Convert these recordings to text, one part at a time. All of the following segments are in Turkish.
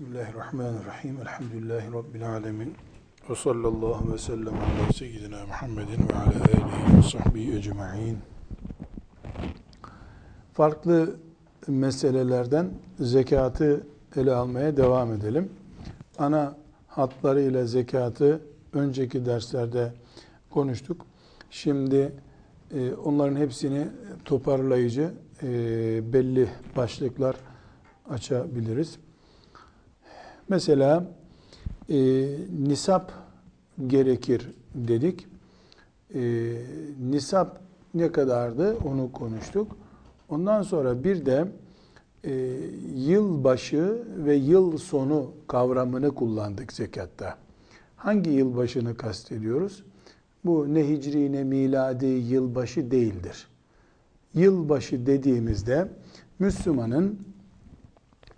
Bismillahirrahmanirrahim. Elhamdülillahi Rabbil alemin. Ve sallallahu ve sellem ala seyyidina Muhammedin ve ala alihi ve sahbihi ecma'in. Farklı meselelerden zekatı ele almaya devam edelim. Ana hatlarıyla zekatı önceki derslerde konuştuk. Şimdi e, onların hepsini toparlayıcı e, belli başlıklar açabiliriz. Mesela e, nisap gerekir dedik. E, nisap ne kadardı onu konuştuk. Ondan sonra bir de e, yılbaşı ve yıl sonu kavramını kullandık zekatta. Hangi yılbaşını kastediyoruz? Bu ne hicri ne miladi yılbaşı değildir. Yılbaşı dediğimizde Müslümanın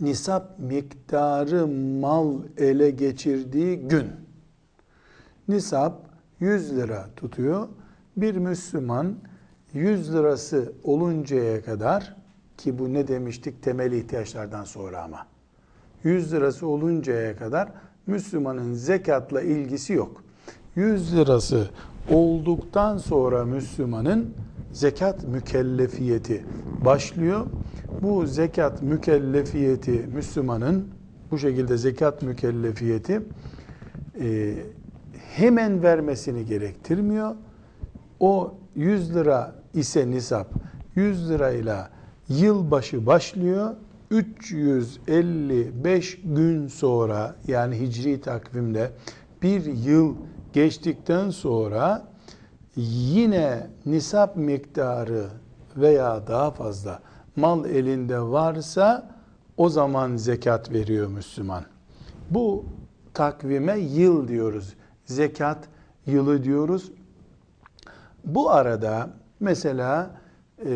nisap miktarı mal ele geçirdiği gün. Nisap 100 lira tutuyor. Bir Müslüman 100 lirası oluncaya kadar ki bu ne demiştik temel ihtiyaçlardan sonra ama 100 lirası oluncaya kadar Müslümanın zekatla ilgisi yok. 100 lirası olduktan sonra Müslümanın zekat mükellefiyeti başlıyor. Bu zekat mükellefiyeti Müslümanın bu şekilde zekat mükellefiyeti e, hemen vermesini gerektirmiyor. O 100 lira ise nisap 100 lirayla yılbaşı başlıyor. 355 gün sonra yani hicri takvimde bir yıl geçtikten sonra yine nisap miktarı veya daha fazla mal elinde varsa o zaman zekat veriyor Müslüman. Bu takvime yıl diyoruz. Zekat yılı diyoruz. Bu arada mesela e,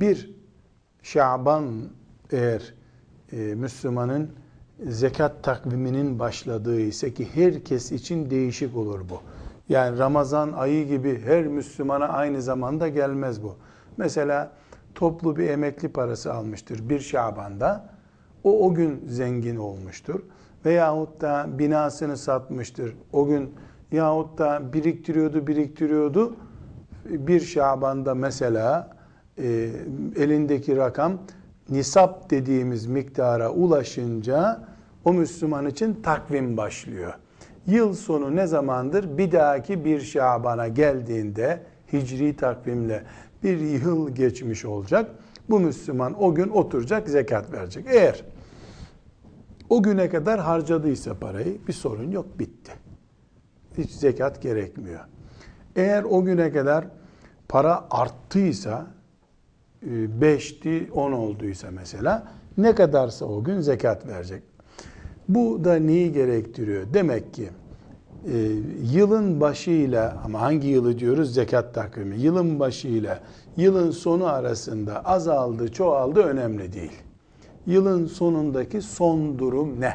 bir Şaban eğer e, Müslümanın zekat takviminin başladığı ise ki herkes için değişik olur bu. Yani Ramazan ayı gibi her Müslümana aynı zamanda gelmez bu. Mesela toplu bir emekli parası almıştır bir Şaban'da. O o gün zengin olmuştur. Veyahut da binasını satmıştır. O gün yahut da biriktiriyordu biriktiriyordu. Bir Şaban'da mesela e, elindeki rakam nisap dediğimiz miktara ulaşınca o Müslüman için takvim başlıyor. Yıl sonu ne zamandır? Bir dahaki bir Şaban'a geldiğinde hicri takvimle bir yıl geçmiş olacak. Bu Müslüman o gün oturacak zekat verecek. Eğer o güne kadar harcadıysa parayı bir sorun yok bitti. Hiç zekat gerekmiyor. Eğer o güne kadar para arttıysa 5'ti e, 10 olduysa mesela ne kadarsa o gün zekat verecek. Bu da neyi gerektiriyor? Demek ki e, yılın başıyla ama hangi yılı diyoruz? Zekat takvimi. Yılın başıyla yılın sonu arasında azaldı, çoğaldı önemli değil. Yılın sonundaki son durum ne?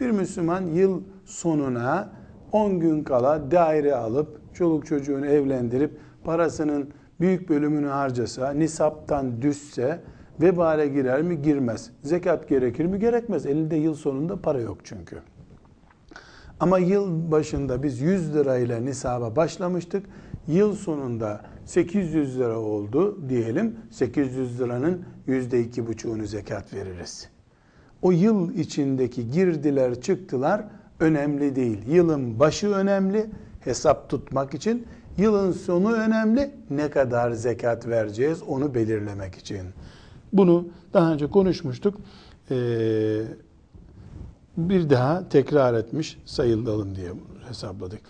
Bir Müslüman yıl sonuna 10 gün kala daire alıp çoluk çocuğunu evlendirip parasının büyük bölümünü harcasa, nisaptan düşse vebale girer mi? Girmez. Zekat gerekir mi? Gerekmez. Elinde yıl sonunda para yok çünkü. Ama yıl başında biz 100 lirayla nisaba başlamıştık. Yıl sonunda 800 lira oldu diyelim. 800 liranın yüzde iki buçuğunu zekat veririz. O yıl içindeki girdiler çıktılar önemli değil. Yılın başı önemli hesap tutmak için. Yılın sonu önemli. Ne kadar zekat vereceğiz onu belirlemek için. Bunu daha önce konuşmuştuk. Ee, bir daha tekrar etmiş sayılalım diye hesapladık.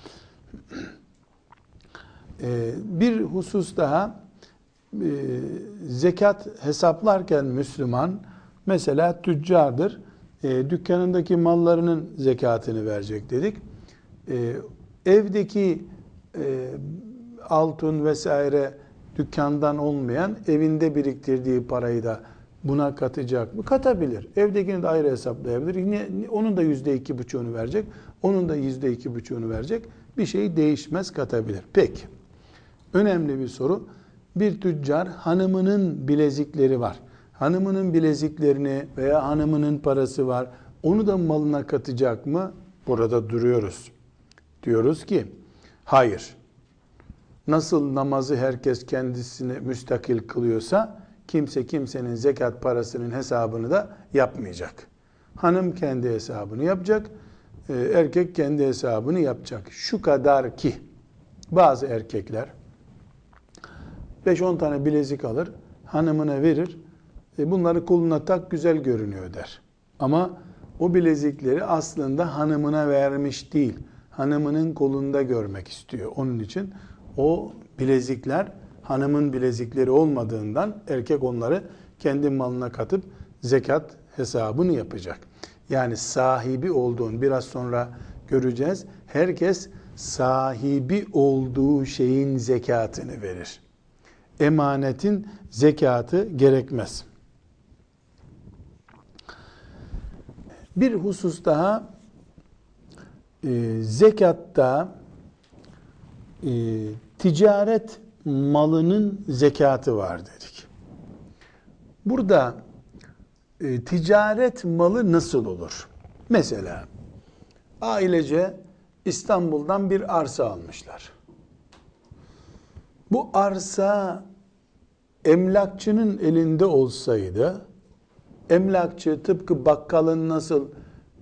Ee, bir husus daha e, zekat hesaplarken Müslüman mesela tüccardır. Dükkanındaki mallarının zekatını verecek dedik. Evdeki altın vesaire dükkandan olmayan evinde biriktirdiği parayı da buna katacak mı? Katabilir. Evdekini de ayrı hesaplayabilir. Yine onun da yüzde iki buçuğunu verecek. Onun da yüzde iki buçuğunu verecek. Bir şey değişmez katabilir. Peki. Önemli bir soru. Bir tüccar hanımının bilezikleri var. Hanımının bileziklerini veya hanımının parası var. onu da malına katacak mı? Burada duruyoruz. Diyoruz ki hayır. Nasıl namazı herkes kendisini müstakil kılıyorsa kimse kimsenin zekat parasının hesabını da yapmayacak. Hanım kendi hesabını yapacak, e, erkek kendi hesabını yapacak. Şu kadar ki bazı erkekler 5-10 tane bilezik alır, hanımına verir, e, bunları koluna tak güzel görünüyor der. Ama o bilezikleri aslında hanımına vermiş değil, hanımının kolunda görmek istiyor. Onun için o bilezikler hanımın bilezikleri olmadığından erkek onları kendi malına katıp zekat hesabını yapacak. Yani sahibi olduğun biraz sonra göreceğiz. Herkes sahibi olduğu şeyin zekatını verir. Emanetin zekatı gerekmez. Bir husus daha e, zekatta e, ticaret malının zekatı var dedik. Burada e, ticaret malı nasıl olur? Mesela ailece İstanbul'dan bir arsa almışlar. Bu arsa emlakçının elinde olsaydı, emlakçı tıpkı bakkalın nasıl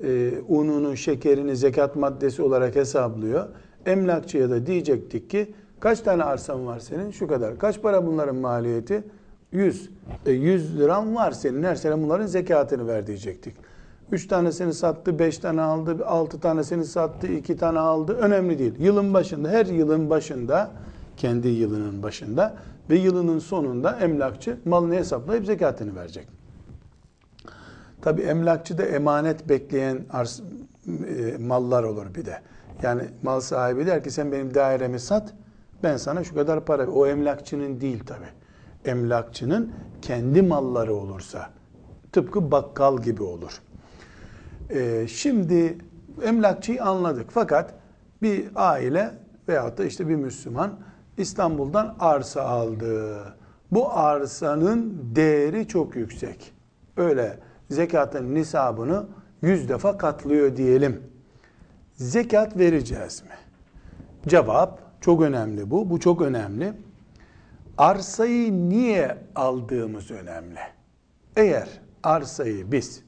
e, ununu, şekerini zekat maddesi olarak hesaplıyor, emlakçıya da diyecektik ki Kaç tane arsan var senin? Şu kadar. Kaç para bunların maliyeti? 100. E 100 liran var senin. Her sene bunların zekatını ver diyecektik. 3 tanesini sattı, 5 tane aldı, 6 tanesini sattı, 2 tane aldı. Önemli değil. Yılın başında, her yılın başında, kendi yılının başında ve yılının sonunda emlakçı malını hesaplayıp zekatını verecek. Tabi emlakçı da emanet bekleyen arz, e, mallar olur bir de. Yani mal sahibi der ki sen benim dairemi sat, ben sana şu kadar para o emlakçının değil tabi. Emlakçının kendi malları olursa tıpkı bakkal gibi olur. Ee, şimdi emlakçıyı anladık fakat bir aile veyahut da işte bir Müslüman İstanbul'dan arsa aldı. Bu arsanın değeri çok yüksek. Öyle zekatın nisabını yüz defa katlıyor diyelim. Zekat vereceğiz mi? Cevap çok önemli bu. Bu çok önemli. Arsayı niye aldığımız önemli. Eğer arsayı biz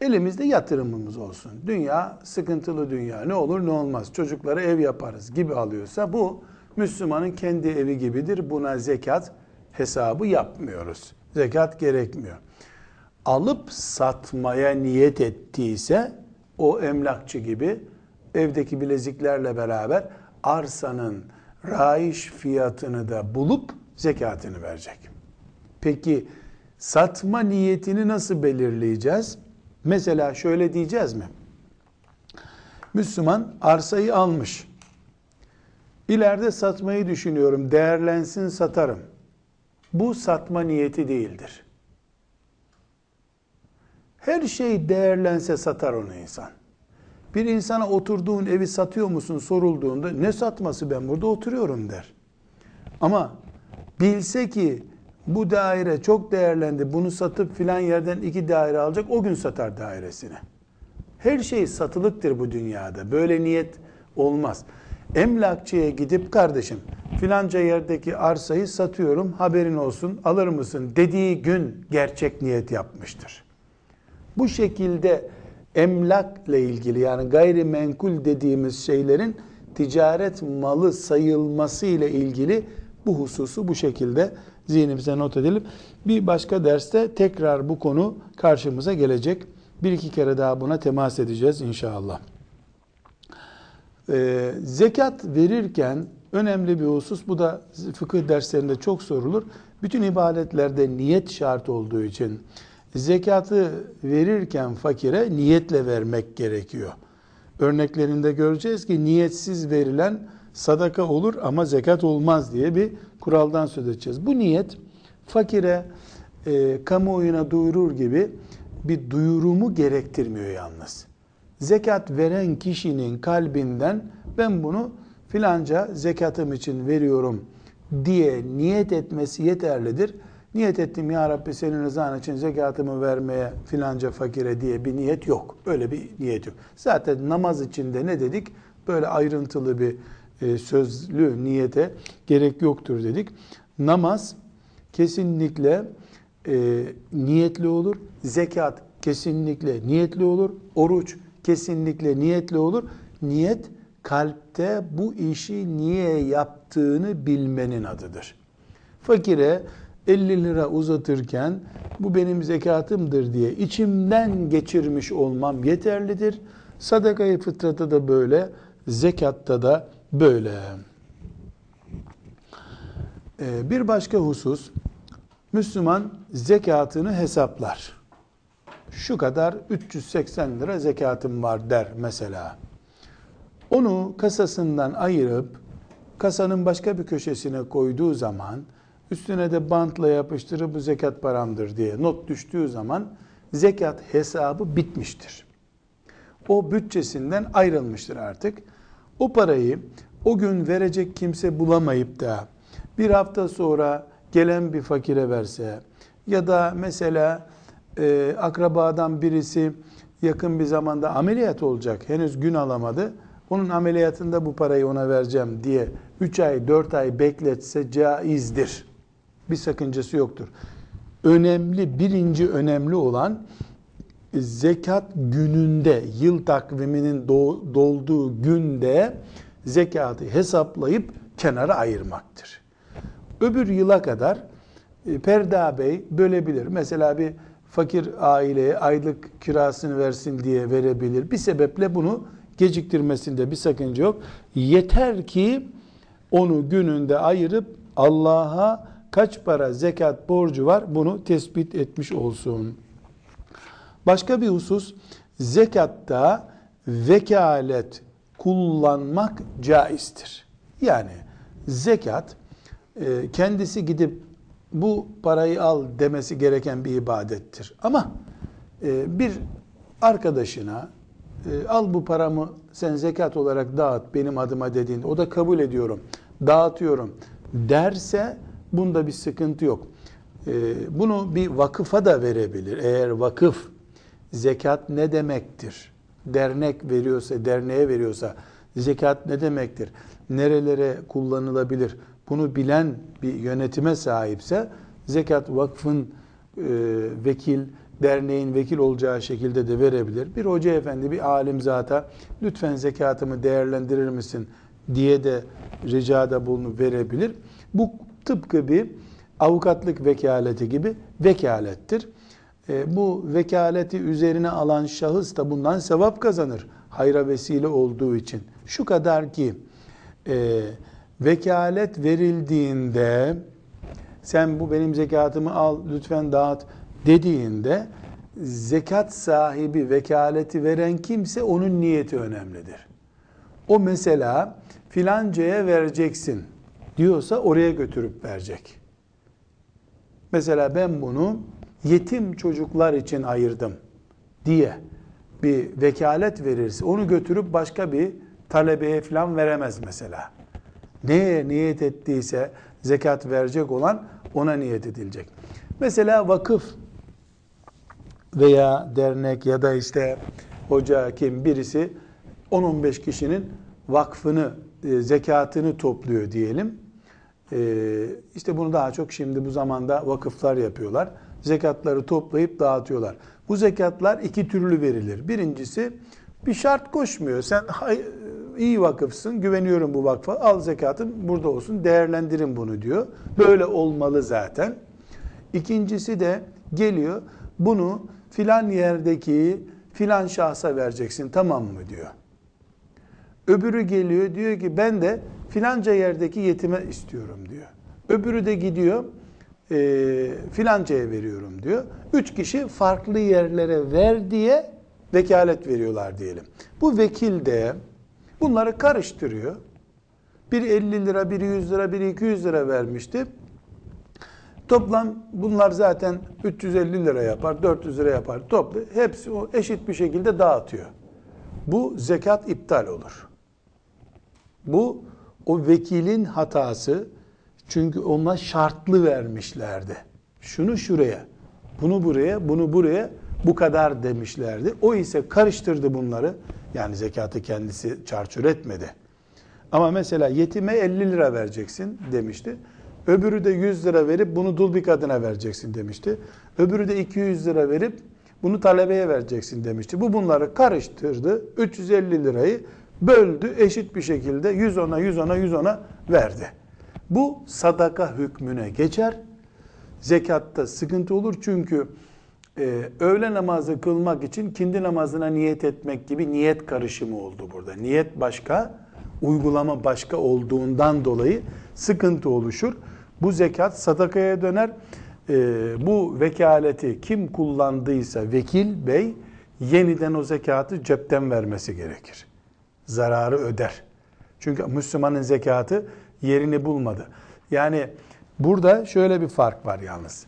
elimizde yatırımımız olsun. Dünya sıkıntılı dünya. Ne olur ne olmaz. Çocuklara ev yaparız gibi alıyorsa bu Müslümanın kendi evi gibidir. Buna zekat hesabı yapmıyoruz. Zekat gerekmiyor. Alıp satmaya niyet ettiyse o emlakçı gibi evdeki bileziklerle beraber arsanın raiş fiyatını da bulup zekatını verecek. Peki satma niyetini nasıl belirleyeceğiz? Mesela şöyle diyeceğiz mi? Müslüman arsayı almış. İleride satmayı düşünüyorum. Değerlensin satarım. Bu satma niyeti değildir. Her şey değerlense satar onu insan. Bir insana oturduğun evi satıyor musun sorulduğunda ne satması ben burada oturuyorum der. Ama bilse ki bu daire çok değerlendi bunu satıp filan yerden iki daire alacak o gün satar dairesini. Her şey satılıktır bu dünyada. Böyle niyet olmaz. Emlakçıya gidip kardeşim filanca yerdeki arsayı satıyorum haberin olsun alır mısın dediği gün gerçek niyet yapmıştır. Bu şekilde emlakla ilgili yani gayrimenkul dediğimiz şeylerin ticaret malı sayılması ile ilgili bu hususu bu şekilde zihnimize not edelim. Bir başka derste tekrar bu konu karşımıza gelecek. Bir iki kere daha buna temas edeceğiz inşallah. Ee, zekat verirken önemli bir husus, bu da fıkıh derslerinde çok sorulur. Bütün ibadetlerde niyet şart olduğu için zekatı verirken fakire niyetle vermek gerekiyor. Örneklerinde göreceğiz ki niyetsiz verilen sadaka olur ama zekat olmaz diye bir kuraldan söz edeceğiz. Bu niyet fakire e, kamuoyuna duyurur gibi bir duyurumu gerektirmiyor yalnız. Zekat veren kişinin kalbinden ben bunu filanca zekatım için veriyorum diye niyet etmesi yeterlidir. Niyet ettim ya Rabbi senin rızan için zekatımı vermeye filanca fakire diye bir niyet yok. Öyle bir niyet yok. Zaten namaz içinde ne dedik? Böyle ayrıntılı bir e, sözlü niyete gerek yoktur dedik. Namaz kesinlikle e, niyetli olur. Zekat kesinlikle niyetli olur. Oruç kesinlikle niyetli olur. Niyet kalpte bu işi niye yaptığını bilmenin adıdır. Fakire 50 lira uzatırken bu benim zekatımdır diye içimden geçirmiş olmam yeterlidir. Sadakayı fıtrata da böyle, zekatta da böyle. Ee, bir başka husus, Müslüman zekatını hesaplar. Şu kadar 380 lira zekatım var der mesela. Onu kasasından ayırıp kasanın başka bir köşesine koyduğu zaman üstüne de bantla yapıştırıp bu zekat paramdır diye not düştüğü zaman zekat hesabı bitmiştir. O bütçesinden ayrılmıştır artık. O parayı o gün verecek kimse bulamayıp da bir hafta sonra gelen bir fakire verse ya da mesela e, akrabadan birisi yakın bir zamanda ameliyat olacak henüz gün alamadı onun ameliyatında bu parayı ona vereceğim diye 3 ay 4 ay bekletse caizdir. Bir sakıncası yoktur. Önemli birinci önemli olan zekat gününde yıl takviminin dolduğu günde zekatı hesaplayıp kenara ayırmaktır. Öbür yıla kadar e, Perda Bey bölebilir. Mesela bir fakir aileye aylık kirasını versin diye verebilir. Bir sebeple bunu geciktirmesinde bir sakınca yok. Yeter ki onu gününde ayırıp Allah'a kaç para zekat borcu var bunu tespit etmiş olsun. Başka bir husus zekatta vekalet kullanmak caizdir. Yani zekat e, kendisi gidip bu parayı al demesi gereken bir ibadettir. Ama e, bir arkadaşına e, al bu paramı sen zekat olarak dağıt benim adıma dediğinde o da kabul ediyorum, dağıtıyorum derse bunda bir sıkıntı yok. Bunu bir vakıfa da verebilir. Eğer vakıf zekat ne demektir? Dernek veriyorsa, derneğe veriyorsa zekat ne demektir? Nerelere kullanılabilir? Bunu bilen bir yönetime sahipse zekat vakfın e, vekil, derneğin vekil olacağı şekilde de verebilir. Bir hoca efendi, bir alim zata lütfen zekatımı değerlendirir misin diye de ricada bulunup verebilir. Bu tıpkı bir avukatlık vekaleti gibi vekalettir. E, bu vekaleti üzerine alan şahıs da bundan sevap kazanır. Hayra vesile olduğu için. Şu kadar ki e, vekalet verildiğinde sen bu benim zekatımı al lütfen dağıt dediğinde zekat sahibi vekaleti veren kimse onun niyeti önemlidir. O mesela filancaya vereceksin diyorsa oraya götürüp verecek. Mesela ben bunu yetim çocuklar için ayırdım diye bir vekalet verirse onu götürüp başka bir talebeye falan veremez mesela. Neye niyet ettiyse zekat verecek olan ona niyet edilecek. Mesela vakıf veya dernek ya da işte hoca kim birisi 10-15 kişinin vakfını, e, zekatını topluyor diyelim. E, işte bunu daha çok şimdi bu zamanda vakıflar yapıyorlar. Zekatları toplayıp dağıtıyorlar. Bu zekatlar iki türlü verilir. Birincisi bir şart koşmuyor. Sen iyi vakıfsın, güveniyorum bu vakfa, al zekatın burada olsun, değerlendirin bunu diyor. Böyle olmalı zaten. İkincisi de geliyor, bunu filan yerdeki filan şahsa vereceksin tamam mı diyor. Öbürü geliyor diyor ki ben de filanca yerdeki yetime istiyorum diyor. Öbürü de gidiyor e, filancaya veriyorum diyor. Üç kişi farklı yerlere ver diye vekalet veriyorlar diyelim. Bu vekil de bunları karıştırıyor. Bir 50 lira, biri 100 lira, biri 200 lira vermişti. Toplam bunlar zaten 350 lira yapar, 400 lira yapar. Toplu hepsi o eşit bir şekilde dağıtıyor. Bu zekat iptal olur. Bu o vekilin hatası çünkü ona şartlı vermişlerdi. Şunu şuraya, bunu buraya, bunu buraya bu kadar demişlerdi. O ise karıştırdı bunları. Yani zekatı kendisi çarçur etmedi. Ama mesela yetime 50 lira vereceksin demişti. Öbürü de 100 lira verip bunu dul bir kadına vereceksin demişti. Öbürü de 200 lira verip bunu talebeye vereceksin demişti. Bu bunları karıştırdı. 350 lirayı böldü eşit bir şekilde 100 ona 100 ona 100 ona verdi. Bu sadaka hükmüne geçer. Zekatta sıkıntı olur çünkü e, öğle namazı kılmak için kindi namazına niyet etmek gibi niyet karışımı oldu burada. Niyet başka, uygulama başka olduğundan dolayı sıkıntı oluşur. Bu zekat sadakaya döner. E, bu vekaleti kim kullandıysa vekil bey yeniden o zekatı cepten vermesi gerekir. Zararı öder. Çünkü Müslümanın zekatı yerini bulmadı. Yani burada şöyle bir fark var yalnız.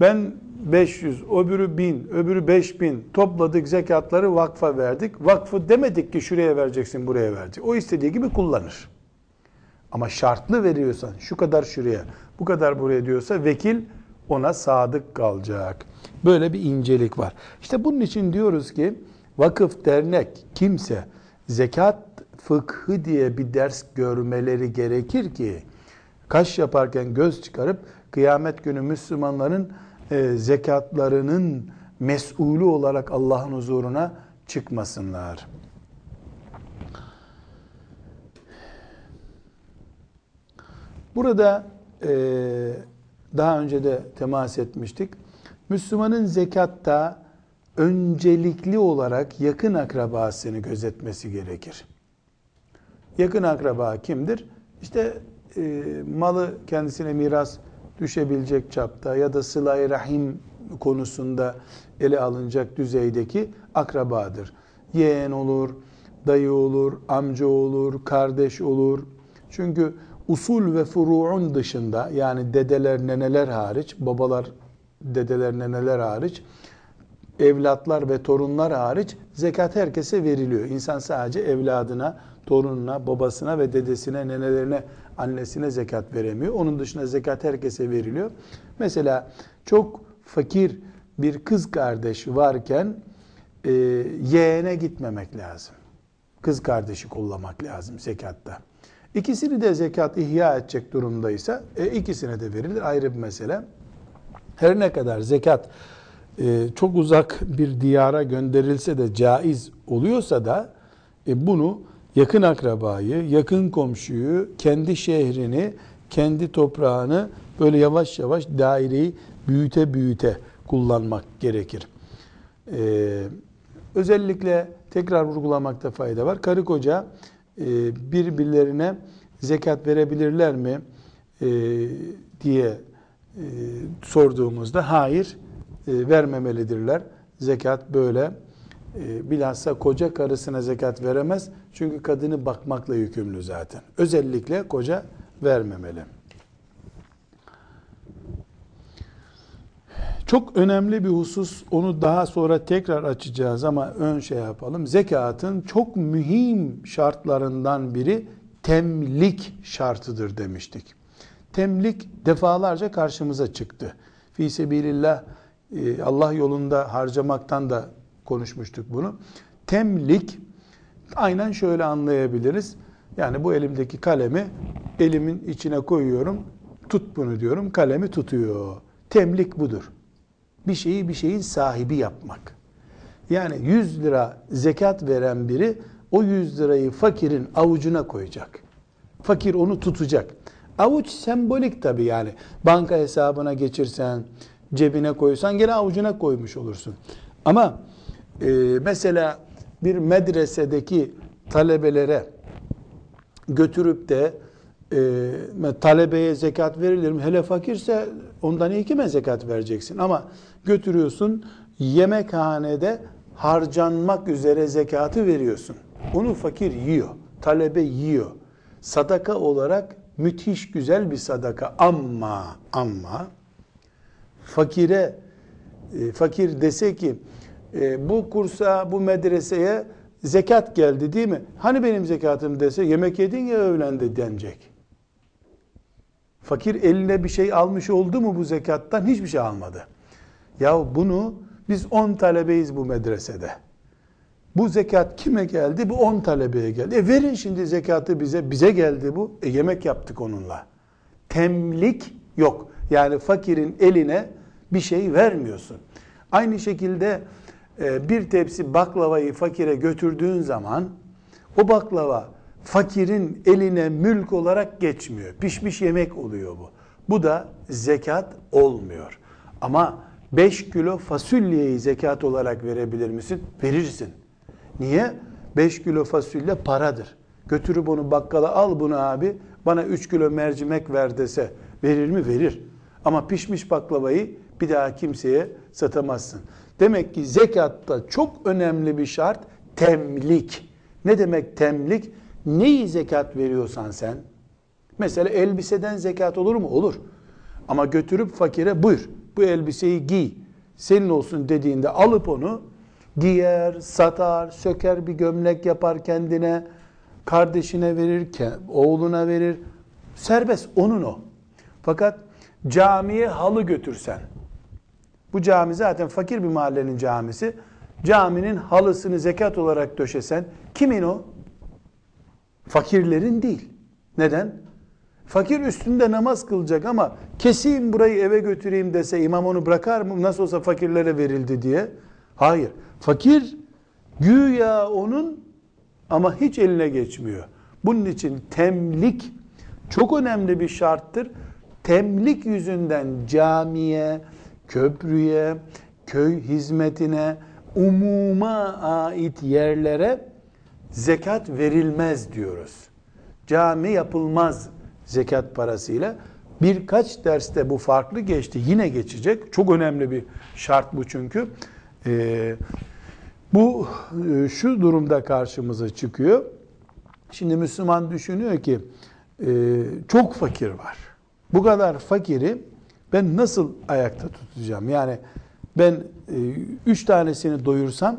Ben 500, öbürü 1000, öbürü 5000 topladık zekatları vakfa verdik. Vakfı demedik ki şuraya vereceksin, buraya verecek. O istediği gibi kullanır. Ama şartlı veriyorsan şu kadar şuraya, bu kadar buraya diyorsa vekil ona sadık kalacak. Böyle bir incelik var. İşte bunun için diyoruz ki vakıf, dernek, kimse zekat fıkhı diye bir ders görmeleri gerekir ki kaş yaparken göz çıkarıp kıyamet günü Müslümanların e, zekatlarının mesulü olarak Allah'ın huzuruna çıkmasınlar. Burada e, daha önce de temas etmiştik. Müslümanın zekatta öncelikli olarak yakın akrabasını gözetmesi gerekir. Yakın akraba kimdir? İşte e, malı kendisine miras düşebilecek çapta ya da sıla rahim konusunda ele alınacak düzeydeki akrabadır. Yeğen olur, dayı olur, amca olur, kardeş olur. Çünkü usul ve furu'un dışında yani dedeler, neneler hariç, babalar, dedeler, neneler hariç, evlatlar ve torunlar hariç zekat herkese veriliyor. İnsan sadece evladına, torununa, babasına ve dedesine, nenelerine, annesine zekat veremiyor. Onun dışında zekat herkese veriliyor. Mesela çok fakir bir kız kardeş varken e, yeğene gitmemek lazım. Kız kardeşi kollamak lazım zekatta. İkisini de zekat ihya edecek durumdaysa e, ikisine de verilir ayrı bir mesele. Her ne kadar zekat e, çok uzak bir diyara gönderilse de caiz oluyorsa da e, bunu yakın akrabayı, yakın komşuyu, kendi şehrini, kendi toprağını böyle yavaş yavaş daireyi büyüte büyüte kullanmak gerekir. Ee, özellikle tekrar vurgulamakta fayda var. Karı koca e, birbirlerine zekat verebilirler mi e, diye e, sorduğumuzda hayır e, vermemelidirler. Zekat böyle e, bilhassa koca karısına zekat veremez. Çünkü kadını bakmakla yükümlü zaten. Özellikle koca vermemeli. Çok önemli bir husus, onu daha sonra tekrar açacağız ama ön şey yapalım. Zekatın çok mühim şartlarından biri temlik şartıdır demiştik. Temlik defalarca karşımıza çıktı. Fi sebilillah e, Allah yolunda harcamaktan da konuşmuştuk bunu. Temlik aynen şöyle anlayabiliriz. Yani bu elimdeki kalemi elimin içine koyuyorum. Tut bunu diyorum. Kalemi tutuyor. Temlik budur. Bir şeyi bir şeyin sahibi yapmak. Yani 100 lira zekat veren biri o 100 lirayı fakirin avucuna koyacak. Fakir onu tutacak. Avuç sembolik tabi yani. Banka hesabına geçirsen, cebine koysan gene avucuna koymuş olursun. Ama e, mesela bir medresedeki talebelere götürüp de e, talebeye zekat verilir mi? Hele fakirse ondan iyi kime zekat vereceksin? Ama götürüyorsun yemekhanede harcanmak üzere zekatı veriyorsun. Onu fakir yiyor, talebe yiyor. Sadaka olarak müthiş güzel bir sadaka ama ama fakire e, fakir dese ki e, bu kursa, bu medreseye zekat geldi değil mi? Hani benim zekatım dese yemek yedin ya öğlende denecek. Fakir eline bir şey almış oldu mu bu zekattan? Hiçbir şey almadı. Ya bunu biz 10 talebeyiz bu medresede. Bu zekat kime geldi? Bu 10 talebeye geldi. E verin şimdi zekatı bize. Bize geldi bu. E yemek yaptık onunla. Temlik yok. Yani fakirin eline bir şey vermiyorsun. Aynı şekilde e, bir tepsi baklavayı fakire götürdüğün zaman o baklava fakirin eline mülk olarak geçmiyor. Pişmiş yemek oluyor bu. Bu da zekat olmuyor. Ama 5 kilo fasulyeyi zekat olarak verebilir misin? Verirsin. Niye? 5 kilo fasulye paradır. Götürüp onu bakkala al bunu abi bana 3 kilo mercimek ver dese verir mi? Verir. Ama pişmiş baklavayı bir daha kimseye satamazsın. Demek ki zekatta çok önemli bir şart temlik. Ne demek temlik? Neyi zekat veriyorsan sen? Mesela elbiseden zekat olur mu? Olur. Ama götürüp fakire buyur bu elbiseyi giy senin olsun dediğinde alıp onu giyer, satar, söker bir gömlek yapar kendine, kardeşine verir, oğluna verir. Serbest onun o. Fakat camiye halı götürsen, bu cami zaten fakir bir mahallenin camisi, caminin halısını zekat olarak döşesen, kimin o? Fakirlerin değil. Neden? Fakir üstünde namaz kılacak ama keseyim burayı eve götüreyim dese imam onu bırakar mı? Nasıl olsa fakirlere verildi diye. Hayır. Fakir güya onun ama hiç eline geçmiyor. Bunun için temlik çok önemli bir şarttır. Temlik yüzünden camiye, köprüye, köy hizmetine, umuma ait yerlere zekat verilmez diyoruz. Cami yapılmaz zekat parasıyla. Birkaç derste bu farklı geçti. Yine geçecek. Çok önemli bir şart bu çünkü. Ee, bu e, şu durumda karşımıza çıkıyor. Şimdi Müslüman düşünüyor ki e, çok fakir var. Bu kadar fakiri ben nasıl ayakta tutacağım? Yani ben e, üç tanesini doyursam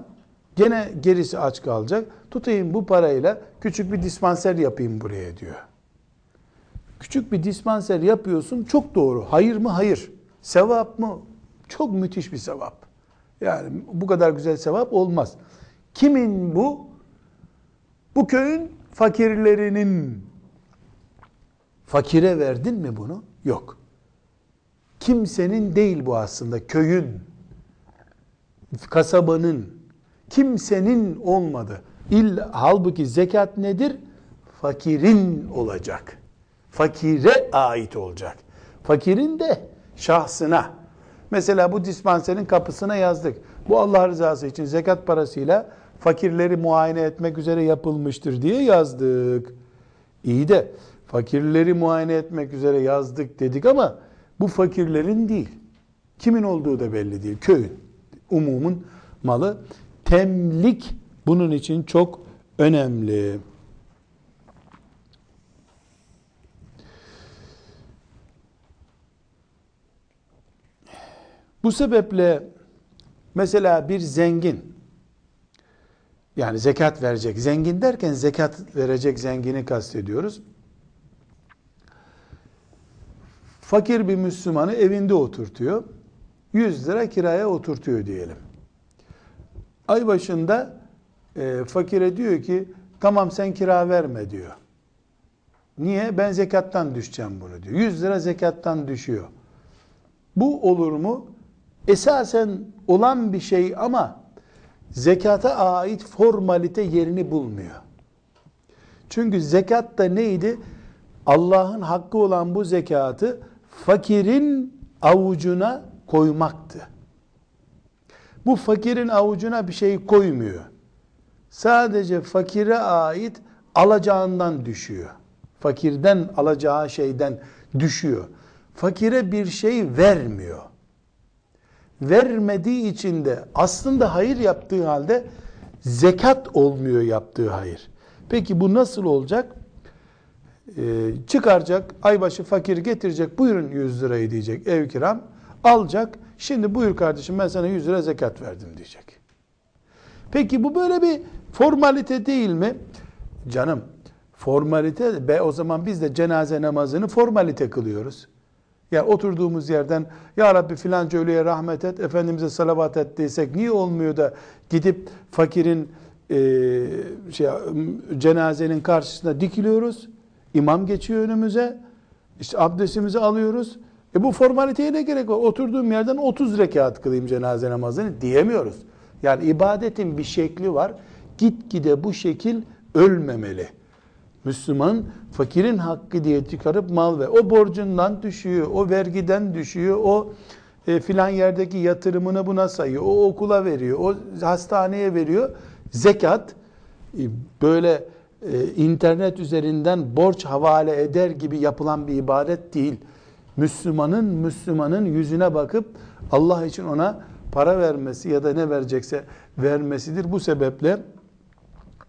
gene gerisi aç kalacak. Tutayım bu parayla küçük bir dispanser yapayım buraya diyor. Küçük bir dispanser yapıyorsun çok doğru. Hayır mı? Hayır. Sevap mı? Çok müthiş bir sevap. Yani bu kadar güzel sevap olmaz. Kimin bu? Bu köyün fakirlerinin. Fakire verdin mi bunu? Yok. Kimsenin değil bu aslında. Köyün, kasabanın, kimsenin olmadı. İll, halbuki zekat nedir? Fakirin olacak fakire ait olacak. Fakirin de şahsına. Mesela bu dispanserin kapısına yazdık. Bu Allah rızası için zekat parasıyla fakirleri muayene etmek üzere yapılmıştır diye yazdık. İyi de fakirleri muayene etmek üzere yazdık dedik ama bu fakirlerin değil. Kimin olduğu da belli değil. Köyün, umumun malı. Temlik bunun için çok önemli. Bu sebeple mesela bir zengin yani zekat verecek. Zengin derken zekat verecek zengini kastediyoruz. Fakir bir Müslümanı evinde oturtuyor. 100 lira kiraya oturtuyor diyelim. Ay başında e, fakire diyor ki tamam sen kira verme diyor. Niye? Ben zekattan düşeceğim bunu diyor. 100 lira zekattan düşüyor. Bu olur mu? esasen olan bir şey ama zekata ait formalite yerini bulmuyor. Çünkü zekat da neydi? Allah'ın hakkı olan bu zekatı fakirin avucuna koymaktı. Bu fakirin avucuna bir şey koymuyor. Sadece fakire ait alacağından düşüyor. Fakirden alacağı şeyden düşüyor. Fakire bir şey vermiyor vermediği için de aslında hayır yaptığı halde zekat olmuyor yaptığı hayır. Peki bu nasıl olacak? Ee, çıkaracak, aybaşı fakir getirecek, buyurun 100 lirayı diyecek ev kiram. Alacak, şimdi buyur kardeşim ben sana 100 lira zekat verdim diyecek. Peki bu böyle bir formalite değil mi? Canım, Formalite be o zaman biz de cenaze namazını formalite kılıyoruz. Ya oturduğumuz yerden ya Rabbi filanca ölüye rahmet et, Efendimiz'e salavat et desek niye olmuyor da gidip fakirin e, şey, cenazenin karşısında dikiliyoruz. İmam geçiyor önümüze. İşte abdestimizi alıyoruz. E bu formaliteye ne gerek var? Oturduğum yerden 30 rekat kılayım cenaze namazını diyemiyoruz. Yani ibadetin bir şekli var. Gitgide bu şekil ölmemeli. Müslüman fakirin hakkı diye çıkarıp mal ve o borcundan düşüyor, o vergiden düşüyor, o e, filan yerdeki yatırımını buna sayıyor, o okula veriyor, o hastaneye veriyor. Zekat e, böyle e, internet üzerinden borç havale eder gibi yapılan bir ibadet değil. Müslümanın Müslümanın yüzüne bakıp Allah için ona para vermesi ya da ne verecekse vermesidir. Bu sebeple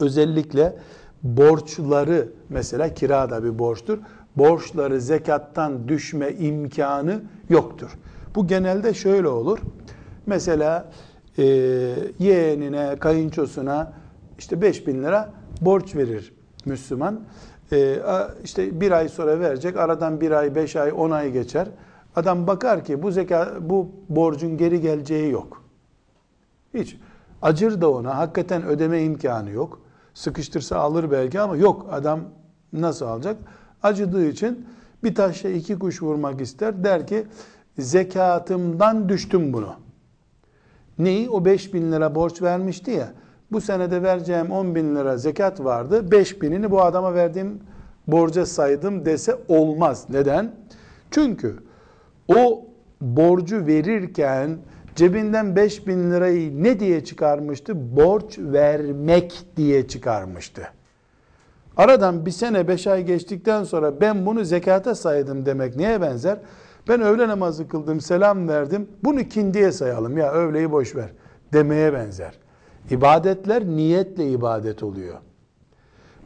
özellikle borçları mesela kira da bir borçtur. Borçları zekattan düşme imkanı yoktur. Bu genelde şöyle olur. Mesela e, yeğenine, kayınçosuna işte 5 bin lira borç verir Müslüman. E, işte bir ay sonra verecek. Aradan bir ay, beş ay, on ay geçer. Adam bakar ki bu zeka, bu borcun geri geleceği yok. Hiç. Acır da ona. Hakikaten ödeme imkanı yok. Sıkıştırsa alır belki ama yok. Adam nasıl alacak? Acıdığı için bir taşla iki kuş vurmak ister. Der ki zekatımdan düştüm bunu. Neyi? O 5 bin lira borç vermişti ya. Bu senede vereceğim 10 bin lira zekat vardı. 5 binini bu adama verdiğim borca saydım dese olmaz. Neden? Çünkü o borcu verirken cebinden 5 bin lirayı ne diye çıkarmıştı? Borç vermek diye çıkarmıştı. Aradan bir sene beş ay geçtikten sonra ben bunu zekata saydım demek neye benzer? Ben öğle namazı kıldım, selam verdim. Bunu kindiye sayalım ya öğleyi boş ver demeye benzer. İbadetler niyetle ibadet oluyor.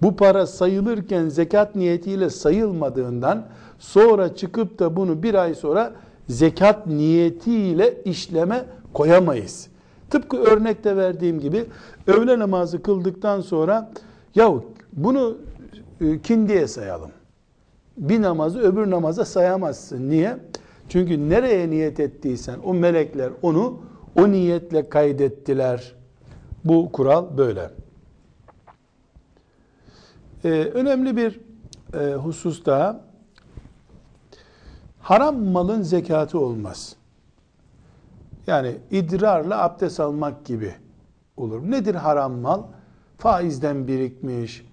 Bu para sayılırken zekat niyetiyle sayılmadığından sonra çıkıp da bunu bir ay sonra zekat niyetiyle işleme koyamayız. Tıpkı örnekte verdiğim gibi öğle namazı kıldıktan sonra yahu bunu e, kindiye sayalım. Bir namazı öbür namaza sayamazsın. Niye? Çünkü nereye niyet ettiysen o melekler onu o niyetle kaydettiler. Bu kural böyle. Ee, önemli bir e, husus daha. Haram malın zekatı olmaz. Yani idrarla abdest almak gibi olur. Nedir haram mal? Faizden birikmiş,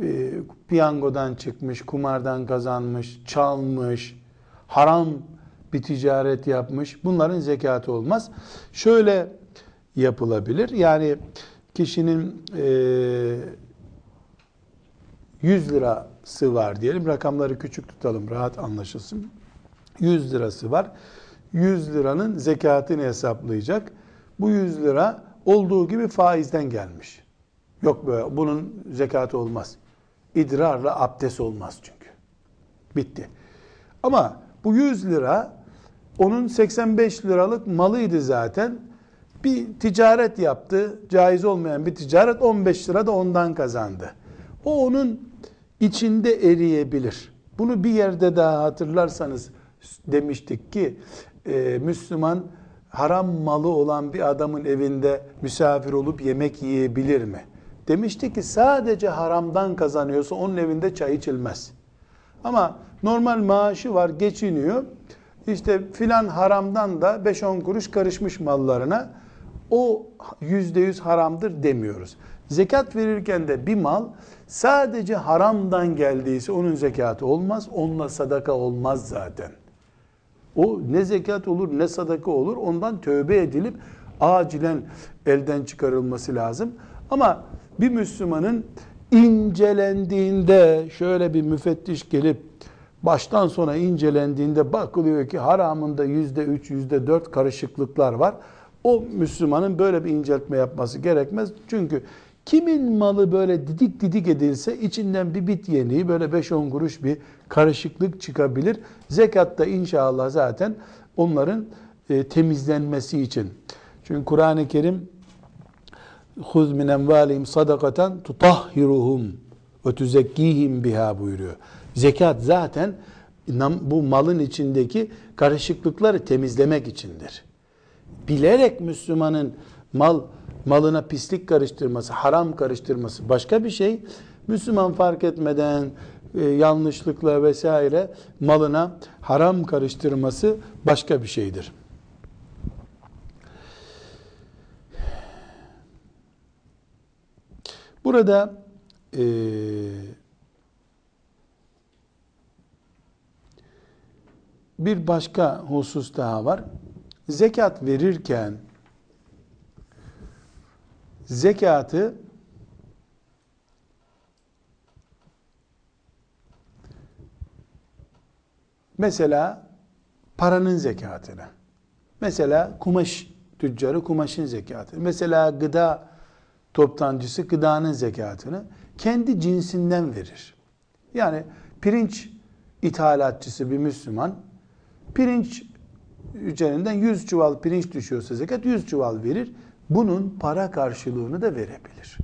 e, piyangodan çıkmış, kumardan kazanmış, çalmış, haram bir ticaret yapmış. Bunların zekatı olmaz. Şöyle yapılabilir. Yani kişinin e, 100 lirası var diyelim. Rakamları küçük tutalım rahat anlaşılsın. 100 lirası var. 100 liranın zekatını hesaplayacak. Bu 100 lira olduğu gibi faizden gelmiş. Yok böyle bunun zekatı olmaz. İdrarla abdest olmaz çünkü. Bitti. Ama bu 100 lira onun 85 liralık malıydı zaten. Bir ticaret yaptı. Caiz olmayan bir ticaret 15 lira da ondan kazandı. O onun içinde eriyebilir. Bunu bir yerde daha hatırlarsanız demiştik ki e, Müslüman haram malı olan bir adamın evinde misafir olup yemek yiyebilir mi? Demişti ki sadece haramdan kazanıyorsa onun evinde çay içilmez. Ama normal maaşı var, geçiniyor. İşte filan haramdan da 5-10 kuruş karışmış mallarına o yüzde yüz haramdır demiyoruz. Zekat verirken de bir mal sadece haramdan geldiyse onun zekatı olmaz, onunla sadaka olmaz zaten. O ne zekat olur ne sadaka olur ondan tövbe edilip acilen elden çıkarılması lazım. Ama bir Müslümanın incelendiğinde şöyle bir müfettiş gelip baştan sona incelendiğinde bakılıyor ki haramında yüzde üç, yüzde dört karışıklıklar var. O Müslümanın böyle bir inceltme yapması gerekmez. Çünkü kimin malı böyle didik didik edilse içinden bir bit yeniği böyle 5-10 kuruş bir karışıklık çıkabilir. Zekatta inşallah zaten onların e, temizlenmesi için. Çünkü Kur'an-ı Kerim huz min envalihim sadakaten tutahhiruhum ve tuzekkihim biha buyuruyor. Zekat zaten bu malın içindeki karışıklıkları temizlemek içindir. Bilerek Müslümanın mal malına pislik karıştırması, haram karıştırması başka bir şey. Müslüman fark etmeden e, yanlışlıkla vesaire malına haram karıştırması başka bir şeydir. Burada e, bir başka husus daha var. Zekat verirken zekatı mesela paranın zekatını mesela kumaş tüccarı kumaşın zekatını mesela gıda toptancısı gıdanın zekatını kendi cinsinden verir. Yani pirinç ithalatçısı bir Müslüman pirinç üzerinden 100 çuval pirinç düşüyorsa zekat 100 çuval verir. Bunun para karşılığını da verebilir.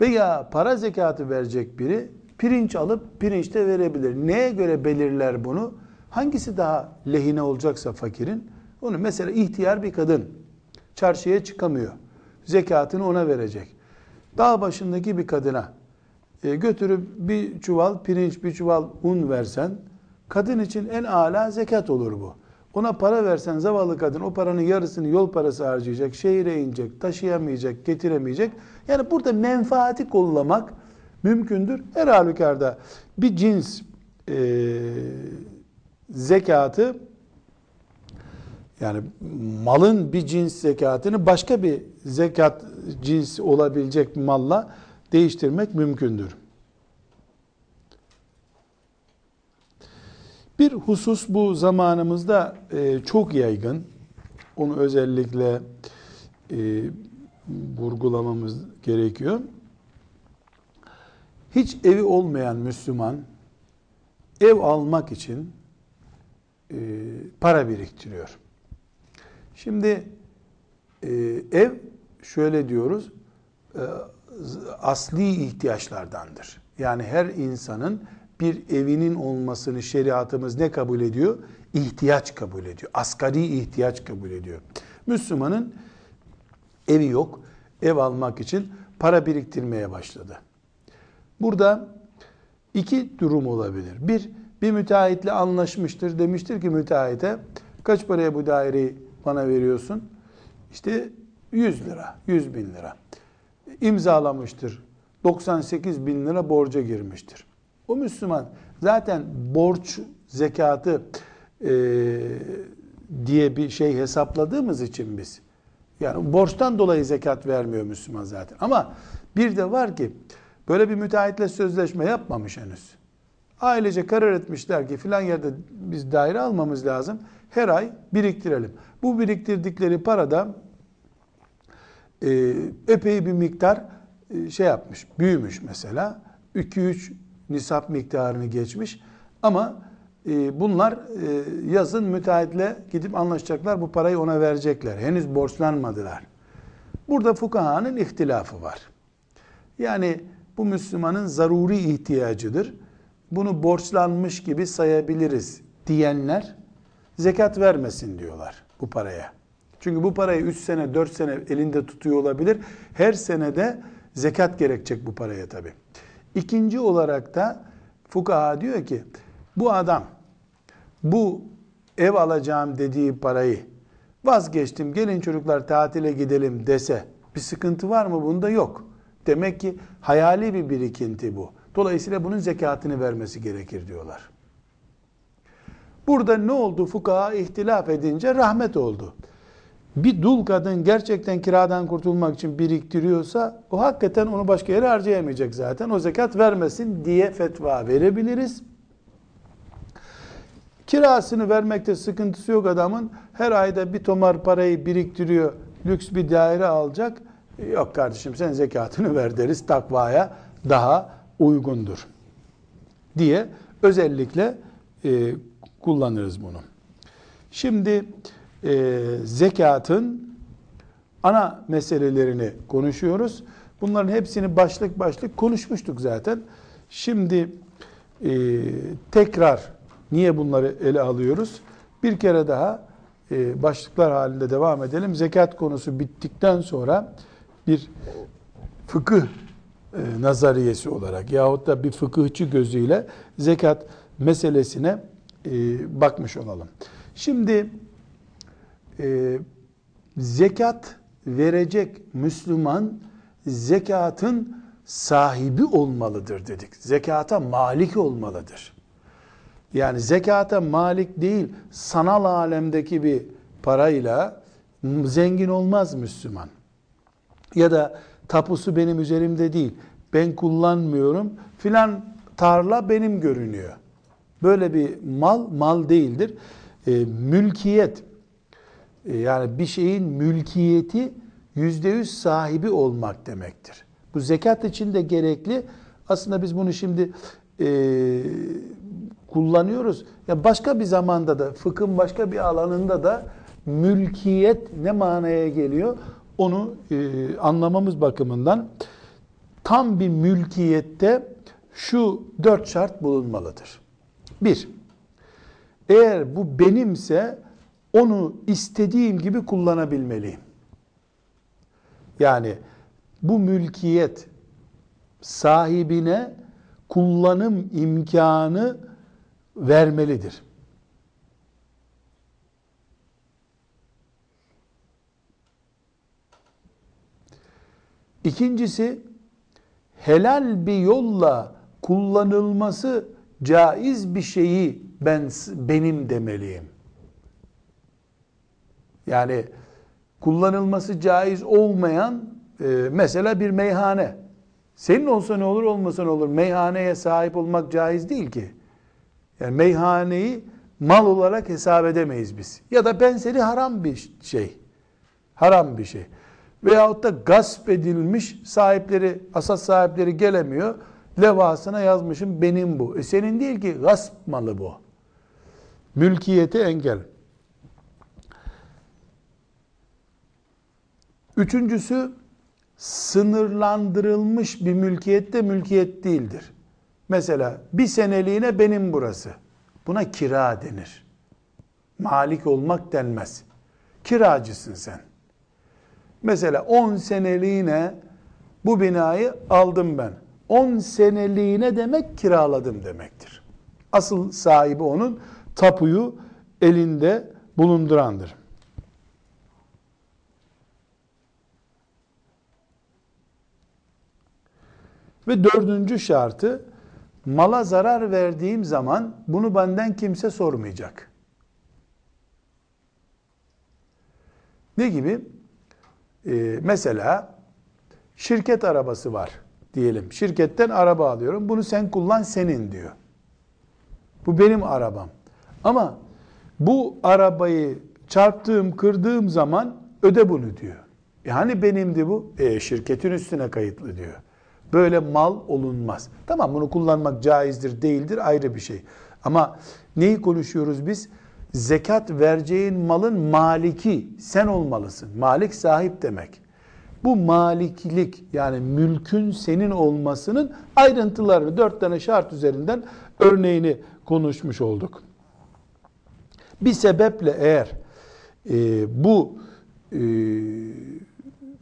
Veya para zekatı verecek biri pirinç alıp pirinç de verebilir. Neye göre belirler bunu? Hangisi daha lehine olacaksa fakirin onu mesela ihtiyar bir kadın çarşıya çıkamıyor. Zekatını ona verecek. Dağ başındaki bir kadına e, götürüp bir çuval pirinç, bir çuval un versen kadın için en ala zekat olur bu. Ona para versen zavallı kadın o paranın yarısını yol parası harcayacak, şehire inecek, taşıyamayacak, getiremeyecek. Yani burada menfaati kollamak mümkündür. Her halükarda bir cins e, zekatı yani malın bir cins zekatını başka bir zekat cinsi olabilecek malla değiştirmek mümkündür. Bir husus bu zamanımızda e, çok yaygın. Onu özellikle e, vurgulamamız gerekiyor. Hiç evi olmayan Müslüman ev almak için e, para biriktiriyor. Şimdi e, ev şöyle diyoruz asli ihtiyaçlardandır. Yani her insanın bir evinin olmasını şeriatımız ne kabul ediyor? İhtiyaç kabul ediyor. Asgari ihtiyaç kabul ediyor. Müslümanın evi yok. Ev almak için para biriktirmeye başladı. Burada iki durum olabilir. Bir, bir müteahhitle anlaşmıştır. Demiştir ki müteahhite kaç paraya bu daireyi bana veriyorsun? İşte 100 lira, 100 bin lira. İmzalamıştır. 98 bin lira borca girmiştir. O Müslüman zaten borç zekatı e, diye bir şey hesapladığımız için biz yani borçtan dolayı zekat vermiyor Müslüman zaten. Ama bir de var ki böyle bir müteahhitle sözleşme yapmamış henüz. Ailece karar etmişler ki filan yerde biz daire almamız lazım. Her ay biriktirelim. Bu biriktirdikleri para da e, epey bir miktar e, şey yapmış, büyümüş mesela. 2-3 nisap miktarını geçmiş. Ama e, bunlar e, yazın müteahhitle gidip anlaşacaklar. Bu parayı ona verecekler. Henüz borçlanmadılar. Burada fukahanın ihtilafı var. Yani bu Müslümanın zaruri ihtiyacıdır. Bunu borçlanmış gibi sayabiliriz diyenler zekat vermesin diyorlar bu paraya. Çünkü bu parayı 3 sene 4 sene elinde tutuyor olabilir. Her senede zekat gerekecek bu paraya tabi. İkinci olarak da fukaha diyor ki bu adam bu ev alacağım dediği parayı vazgeçtim gelin çocuklar tatile gidelim dese bir sıkıntı var mı? Bunda yok. Demek ki hayali bir birikinti bu. Dolayısıyla bunun zekatını vermesi gerekir diyorlar. Burada ne oldu? Fukaha ihtilaf edince rahmet oldu. Bir dul kadın gerçekten kiradan kurtulmak için biriktiriyorsa o hakikaten onu başka yere harcayamayacak zaten. O zekat vermesin diye fetva verebiliriz. Kirasını vermekte sıkıntısı yok adamın. Her ayda bir tomar parayı biriktiriyor. Lüks bir daire alacak. Yok kardeşim sen zekatını ver deriz. Takvaya daha uygundur. Diye özellikle e, kullanırız bunu. Şimdi e, zekatın ana meselelerini konuşuyoruz. Bunların hepsini başlık başlık konuşmuştuk zaten. Şimdi e, tekrar niye bunları ele alıyoruz? Bir kere daha e, başlıklar halinde devam edelim. Zekat konusu bittikten sonra bir fıkıh e, nazariyesi olarak yahut da bir fıkıhçı gözüyle zekat meselesine e, bakmış olalım. Şimdi e, zekat verecek Müslüman zekatın sahibi olmalıdır dedik. Zekata malik olmalıdır. Yani zekata malik değil, sanal alemdeki bir parayla zengin olmaz Müslüman. Ya da tapusu benim üzerimde değil, ben kullanmıyorum, filan tarla benim görünüyor. Böyle bir mal, mal değildir. E, mülkiyet, yani bir şeyin mülkiyeti yüzde yüz sahibi olmak demektir. Bu zekat için de gerekli. Aslında biz bunu şimdi e, kullanıyoruz. Ya başka bir zamanda da fıkhın başka bir alanında da mülkiyet ne manaya geliyor? Onu e, anlamamız bakımından tam bir mülkiyette şu dört şart bulunmalıdır. Bir, eğer bu benimse onu istediğim gibi kullanabilmeliyim. Yani bu mülkiyet sahibine kullanım imkanı vermelidir. İkincisi helal bir yolla kullanılması caiz bir şeyi ben benim demeliyim. Yani kullanılması caiz olmayan e, mesela bir meyhane. Senin olsa ne olur olmasa ne olur. Meyhaneye sahip olmak caiz değil ki. Yani meyhaneyi mal olarak hesap edemeyiz biz. Ya da benzeri haram bir şey. Haram bir şey. Veyahut da gasp edilmiş sahipleri, asas sahipleri gelemiyor. Levhasına yazmışım benim bu. E senin değil ki gasp malı bu. Mülkiyeti engel. Üçüncüsü sınırlandırılmış bir mülkiyet de mülkiyet değildir. Mesela bir seneliğine benim burası. Buna kira denir. Malik olmak denmez. Kiracısın sen. Mesela 10 seneliğine bu binayı aldım ben. 10 seneliğine demek kiraladım demektir. Asıl sahibi onun tapuyu elinde bulundurandır. Ve dördüncü şartı mala zarar verdiğim zaman bunu benden kimse sormayacak. Ne gibi? Ee, mesela şirket arabası var diyelim. Şirketten araba alıyorum. Bunu sen kullan senin diyor. Bu benim arabam. Ama bu arabayı çarptığım, kırdığım zaman öde bunu diyor. E hani benimdi bu? E şirketin üstüne kayıtlı diyor. Böyle mal olunmaz. Tamam bunu kullanmak caizdir, değildir ayrı bir şey. Ama neyi konuşuyoruz biz? Zekat vereceğin malın maliki sen olmalısın. Malik sahip demek. Bu maliklik yani mülkün senin olmasının ayrıntılarını dört tane şart üzerinden örneğini konuşmuş olduk. Bir sebeple eğer e, bu e,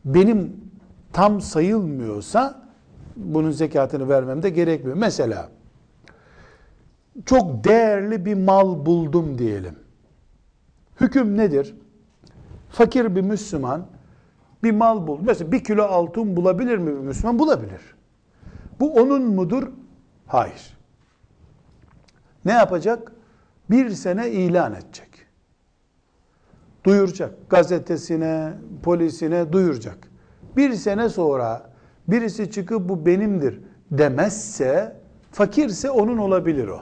benim tam sayılmıyorsa bunun zekatını vermem de gerekmiyor. Mesela çok değerli bir mal buldum diyelim. Hüküm nedir? Fakir bir Müslüman bir mal bul. Mesela bir kilo altın bulabilir mi bir Müslüman? Bulabilir. Bu onun mudur? Hayır. Ne yapacak? Bir sene ilan edecek. Duyuracak. Gazetesine, polisine duyuracak. Bir sene sonra birisi çıkıp bu benimdir demezse, fakirse onun olabilir o.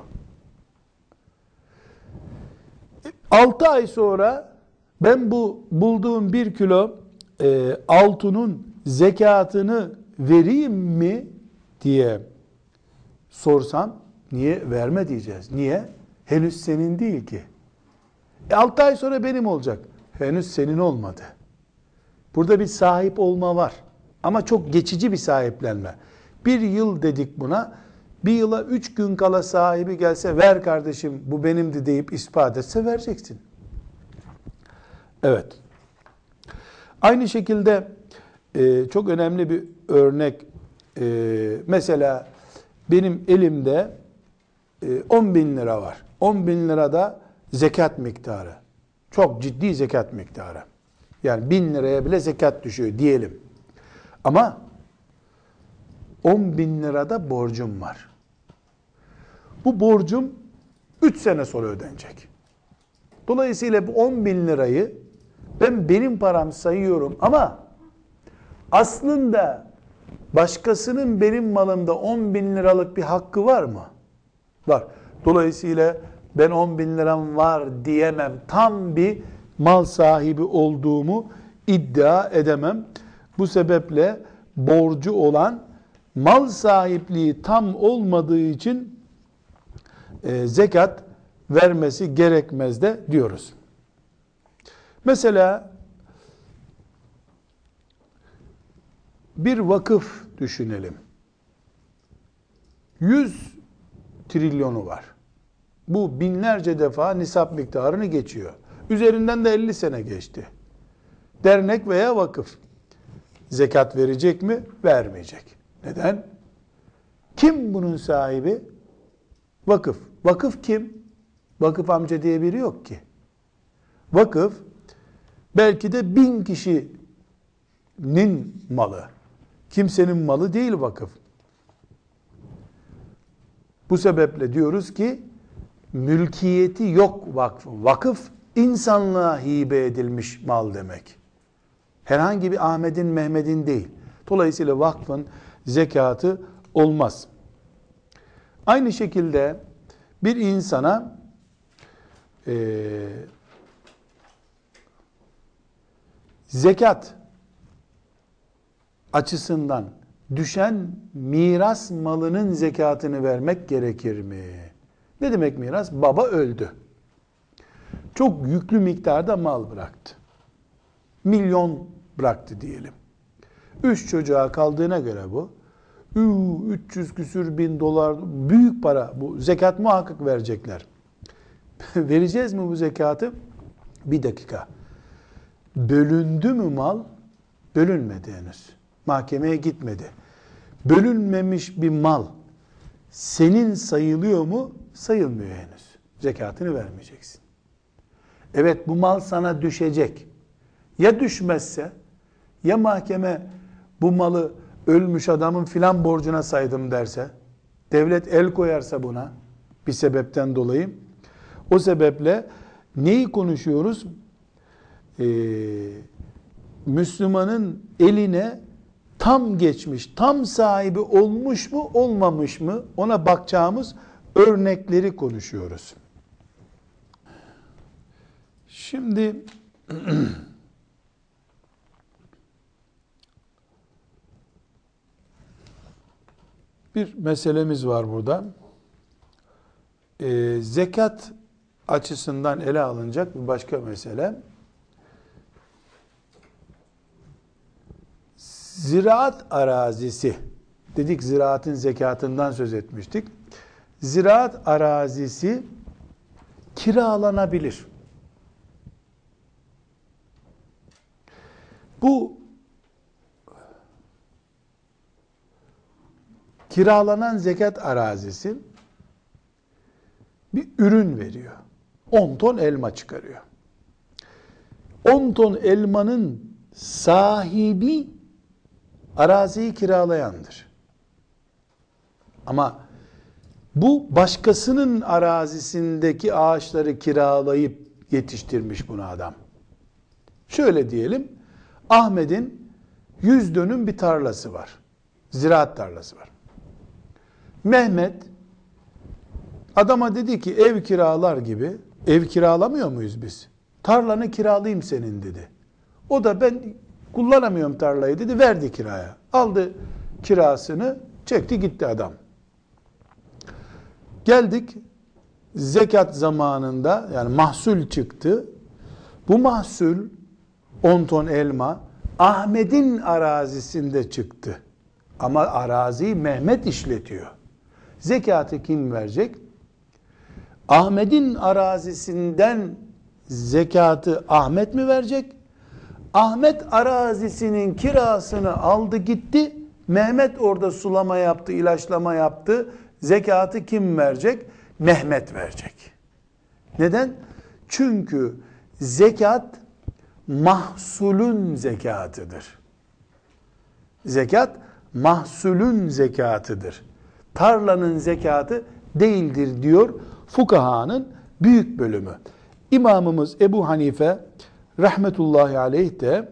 6 ay sonra ben bu bulduğum bir kilo e, altının zekatını vereyim mi diye sorsam niye verme diyeceğiz. Niye? Henüz senin değil ki. E 6 ay sonra benim olacak. Henüz senin olmadı. Burada bir sahip olma var. Ama çok geçici bir sahiplenme. Bir yıl dedik buna. Bir yıla üç gün kala sahibi gelse ver kardeşim bu benimdi deyip ispat etse vereceksin. Evet. Aynı şekilde e, çok önemli bir örnek. E, mesela benim elimde e, 10 bin lira var. 10 bin lirada zekat miktarı. Çok ciddi zekat miktarı. Yani bin liraya bile zekat düşüyor diyelim. Ama 10 bin lirada borcum var. Bu borcum 3 sene sonra ödenecek. Dolayısıyla bu 10 bin lirayı ben benim param sayıyorum ama aslında başkasının benim malımda 10 bin liralık bir hakkı var mı? Var. Dolayısıyla ben 10 bin liram var diyemem. Tam bir mal sahibi olduğumu iddia edemem. Bu sebeple borcu olan mal sahipliği tam olmadığı için e, zekat vermesi gerekmez de diyoruz. Mesela bir vakıf düşünelim. 100 trilyonu var. Bu binlerce defa nisap miktarını geçiyor. Üzerinden de 50 sene geçti. Dernek veya vakıf zekat verecek mi? Vermeyecek. Neden? Kim bunun sahibi? Vakıf. Vakıf kim? Vakıf amca diye biri yok ki. Vakıf belki de bin kişinin malı. Kimsenin malı değil vakıf. Bu sebeple diyoruz ki mülkiyeti yok vakfın. Vakıf insanlığa hibe edilmiş mal demek. Herhangi bir Ahmet'in, Mehmet'in değil. Dolayısıyla vakfın zekatı olmaz. Aynı şekilde bir insana e, zekat açısından düşen miras malının zekatını vermek gerekir mi? Ne demek miras? Baba öldü. Çok yüklü miktarda mal bıraktı. Milyon bıraktı diyelim. Üç çocuğa kaldığına göre bu. 300 küsür bin dolar büyük para bu. Zekat muhakkak verecekler. Vereceğiz mi bu zekatı? Bir dakika. Bölündü mü mal? Bölünmedi henüz. Mahkemeye gitmedi. Bölünmemiş bir mal senin sayılıyor mu? Sayılmıyor henüz. Zekatını vermeyeceksin. Evet bu mal sana düşecek. Ya düşmezse ya mahkeme bu malı ölmüş adamın filan borcuna saydım derse, devlet el koyarsa buna bir sebepten dolayı, o sebeple neyi konuşuyoruz? Ee, Müslümanın eline tam geçmiş, tam sahibi olmuş mu, olmamış mı ona bakacağımız örnekleri konuşuyoruz. Şimdi bir meselemiz var burada. Ee, zekat açısından ele alınacak bir başka mesele. Ziraat arazisi, dedik ziraatın zekatından söz etmiştik. Ziraat arazisi kiralanabilir. Bu kiralanan zekat arazisi bir ürün veriyor. 10 ton elma çıkarıyor. 10 ton elmanın sahibi araziyi kiralayandır. Ama bu başkasının arazisindeki ağaçları kiralayıp yetiştirmiş bunu adam. Şöyle diyelim, Ahmet'in 100 dönüm bir tarlası var. Ziraat tarlası var. Mehmet adama dedi ki ev kiralar gibi ev kiralamıyor muyuz biz? Tarlanı kiralayayım senin dedi. O da ben kullanamıyorum tarlayı dedi verdi kiraya. Aldı kirasını çekti gitti adam. Geldik zekat zamanında yani mahsul çıktı. Bu mahsul 10 ton elma Ahmet'in arazisinde çıktı. Ama araziyi Mehmet işletiyor. Zekatı kim verecek? Ahmet'in arazisinden zekatı Ahmet mi verecek? Ahmet arazisinin kirasını aldı gitti. Mehmet orada sulama yaptı, ilaçlama yaptı. Zekatı kim verecek? Mehmet verecek. Neden? Çünkü zekat mahsulün zekatıdır. Zekat mahsulün zekatıdır. Tarlanın zekatı değildir diyor fukahanın büyük bölümü. İmamımız Ebu Hanife rahmetullahi aleyh de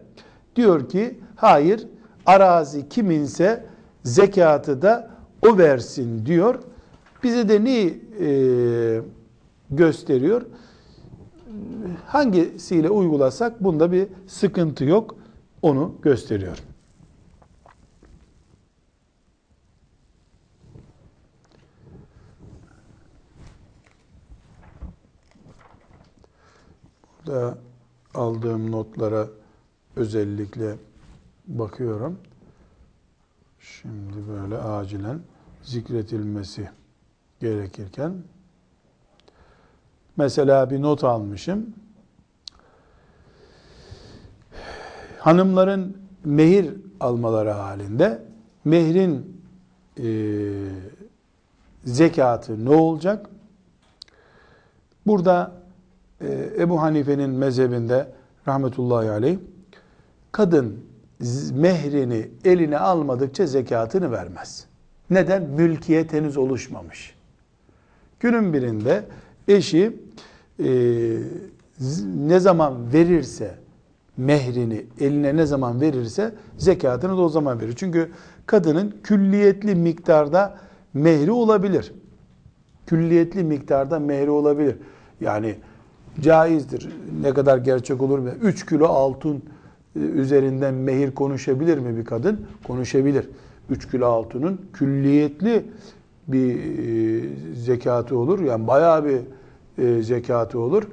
diyor ki hayır arazi kiminse zekatı da o versin diyor. Bize de ne e, gösteriyor? Hangisiyle uygulasak bunda bir sıkıntı yok. Onu gösteriyor. Burada aldığım notlara özellikle bakıyorum. Şimdi böyle acilen zikretilmesi gerekirken mesela bir not almışım. Hanımların mehir almaları halinde mehrin e, zekatı ne olacak? Burada Ebu Hanife'nin mezhebinde rahmetullahi aleyh kadın mehrini eline almadıkça zekatını vermez. Neden? Mülkiyet henüz oluşmamış. Günün birinde eşi e, ne zaman verirse mehrini eline ne zaman verirse zekatını da o zaman verir. Çünkü kadının külliyetli miktarda mehri olabilir. Külliyetli miktarda mehri olabilir. Yani caizdir. Ne kadar gerçek olur mu? 3 kilo altın e, üzerinden mehir konuşabilir mi bir kadın? Konuşabilir. 3 kilo altının külliyetli bir e, zekatı olur. Yani bayağı bir e, zekatı olur.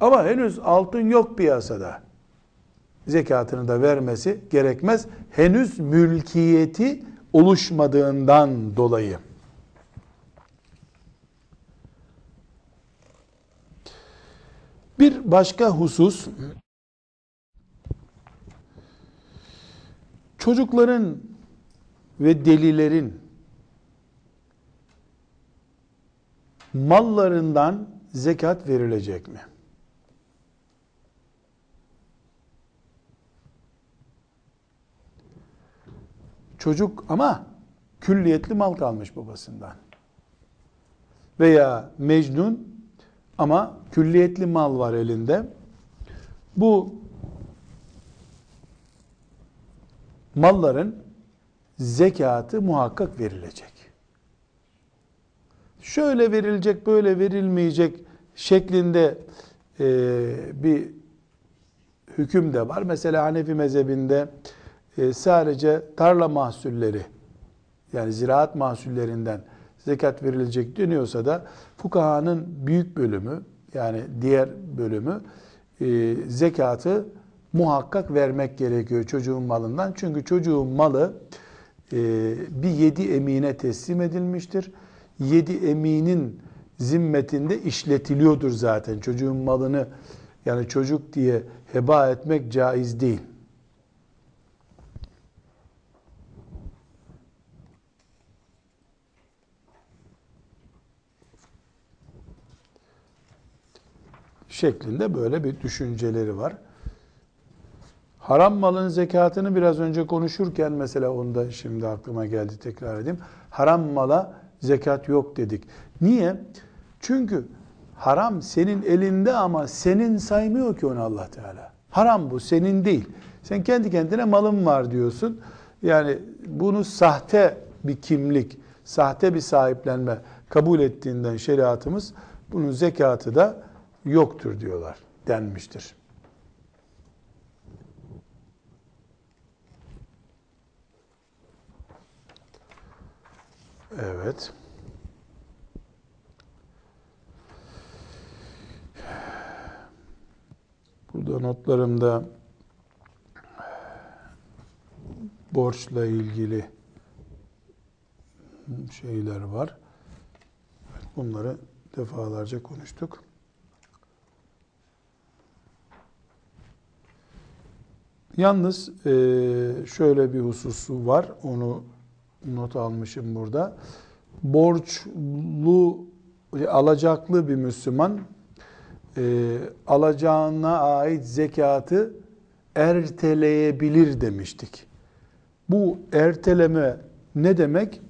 Ama henüz altın yok piyasada. Zekatını da vermesi gerekmez. Henüz mülkiyeti oluşmadığından dolayı. Bir başka husus çocukların ve delilerin mallarından zekat verilecek mi? Çocuk ama külliyetli mal kalmış babasından. Veya Mecnun ama külliyetli mal var elinde. Bu malların zekatı muhakkak verilecek. Şöyle verilecek, böyle verilmeyecek şeklinde e, bir hüküm de var. Mesela Hanefi mezhebinde e, sadece tarla mahsulleri yani ziraat mahsullerinden zekat verilecek deniyorsa da fukahanın büyük bölümü yani diğer bölümü e, zekatı muhakkak vermek gerekiyor çocuğun malından. Çünkü çocuğun malı e, bir yedi emine teslim edilmiştir. Yedi eminin zimmetinde işletiliyordur zaten. Çocuğun malını yani çocuk diye heba etmek caiz değil. Şeklinde böyle bir düşünceleri var. Haram malın zekatını biraz önce konuşurken mesela onda şimdi aklıma geldi tekrar edeyim. Haram mala zekat yok dedik. Niye? Çünkü haram senin elinde ama senin saymıyor ki onu Allah Teala. Haram bu senin değil. Sen kendi kendine malın var diyorsun. Yani bunu sahte bir kimlik, sahte bir sahiplenme kabul ettiğinden şeriatımız bunun zekatı da yoktur diyorlar denmiştir. Evet. Burada notlarımda borçla ilgili şeyler var. Bunları defalarca konuştuk. Yalnız e, şöyle bir hususu var. Onu not almışım burada. Borçlu, alacaklı bir Müslüman e, alacağına ait zekatı erteleyebilir demiştik. Bu erteleme ne demek?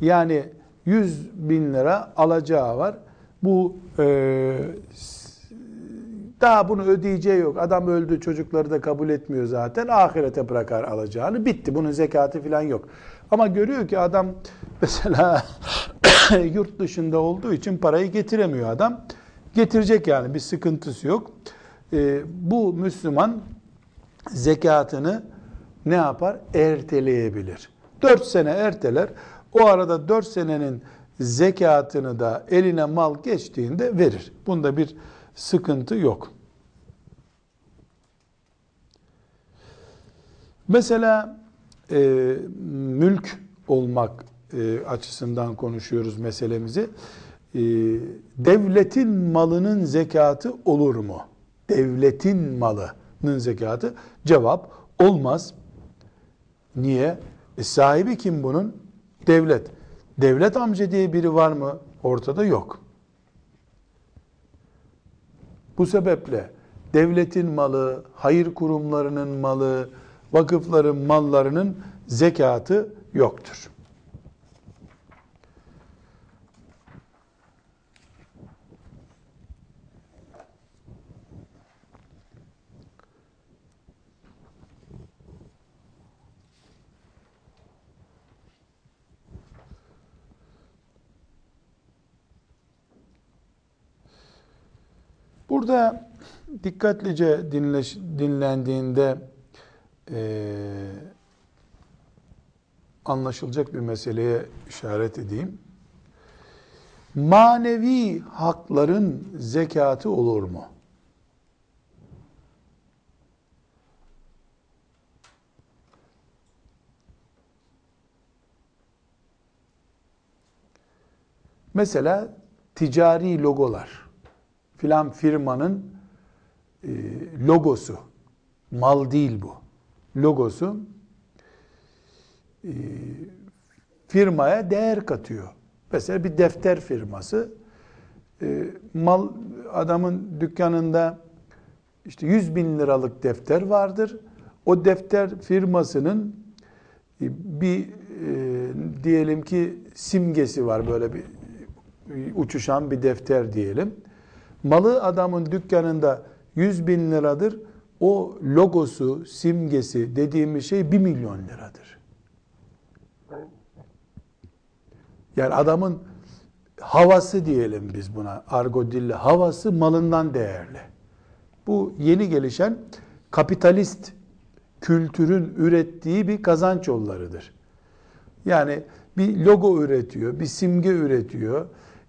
Yani 100 bin lira alacağı var. Bu e, daha bunu ödeyeceği yok. Adam öldü çocukları da kabul etmiyor zaten. Ahirete bırakar alacağını. Bitti. Bunun zekatı falan yok. Ama görüyor ki adam mesela yurt dışında olduğu için parayı getiremiyor adam. Getirecek yani bir sıkıntısı yok. E, bu Müslüman zekatını ne yapar? Erteleyebilir. 4 sene erteler. O arada 4 senenin zekatını da eline mal geçtiğinde verir. Bunda bir sıkıntı yok. Mesela e, mülk olmak e, açısından konuşuyoruz meselemizi. E, devletin malının zekatı olur mu? Devletin malının zekatı cevap olmaz. Niye? E, sahibi kim bunun? Devlet. Devlet amca diye biri var mı? Ortada yok. Bu sebeple devletin malı, hayır kurumlarının malı, vakıfların mallarının zekatı yoktur. Burada dikkatlice dinleş, dinlendiğinde e, anlaşılacak bir meseleye işaret edeyim. Manevi hakların zekatı olur mu? Mesela ticari logolar filan firmanın e, logosu, mal değil bu, logosu e, firmaya değer katıyor. Mesela bir defter firması, e, mal adamın dükkanında işte 100 bin liralık defter vardır. O defter firmasının e, bir e, diyelim ki simgesi var böyle bir uçuşan bir defter diyelim. Malı adamın dükkanında 100 bin liradır. O logosu, simgesi dediğimiz şey 1 milyon liradır. Yani adamın havası diyelim biz buna argo dille havası malından değerli. Bu yeni gelişen kapitalist kültürün ürettiği bir kazanç yollarıdır. Yani bir logo üretiyor, bir simge üretiyor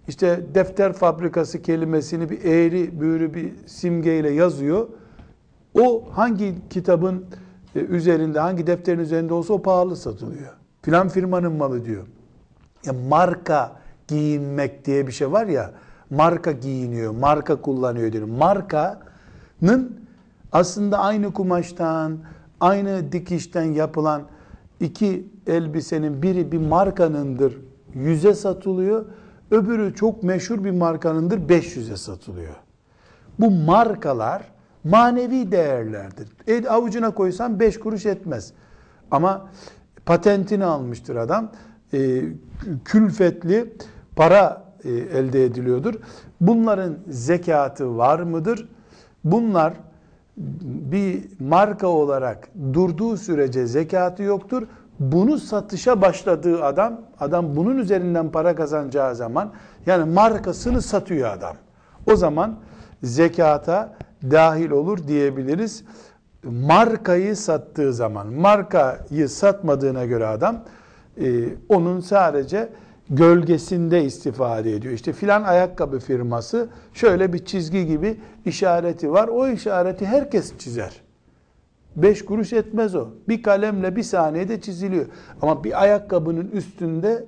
işte defter fabrikası kelimesini bir eğri büğrü bir simgeyle yazıyor. O hangi kitabın e, üzerinde, hangi defterin üzerinde olsa o pahalı satılıyor. Filan firmanın malı diyor. Ya marka giyinmek diye bir şey var ya, marka giyiniyor, marka kullanıyor diyor. Markanın aslında aynı kumaştan, aynı dikişten yapılan iki elbisenin biri bir markanındır, yüze satılıyor. Öbürü çok meşhur bir markanındır 500'e satılıyor. Bu markalar manevi değerlerdir. El avucuna koysan 5 kuruş etmez. Ama patentini almıştır adam. E, külfetli para e, elde ediliyordur. Bunların zekatı var mıdır? Bunlar bir marka olarak durduğu sürece zekatı yoktur bunu satışa başladığı adam, adam bunun üzerinden para kazanacağı zaman, yani markasını satıyor adam. O zaman zekata dahil olur diyebiliriz. Markayı sattığı zaman, markayı satmadığına göre adam, e, onun sadece gölgesinde istifade ediyor. İşte filan ayakkabı firması şöyle bir çizgi gibi işareti var. O işareti herkes çizer. Beş kuruş etmez o. Bir kalemle bir saniyede çiziliyor. Ama bir ayakkabının üstünde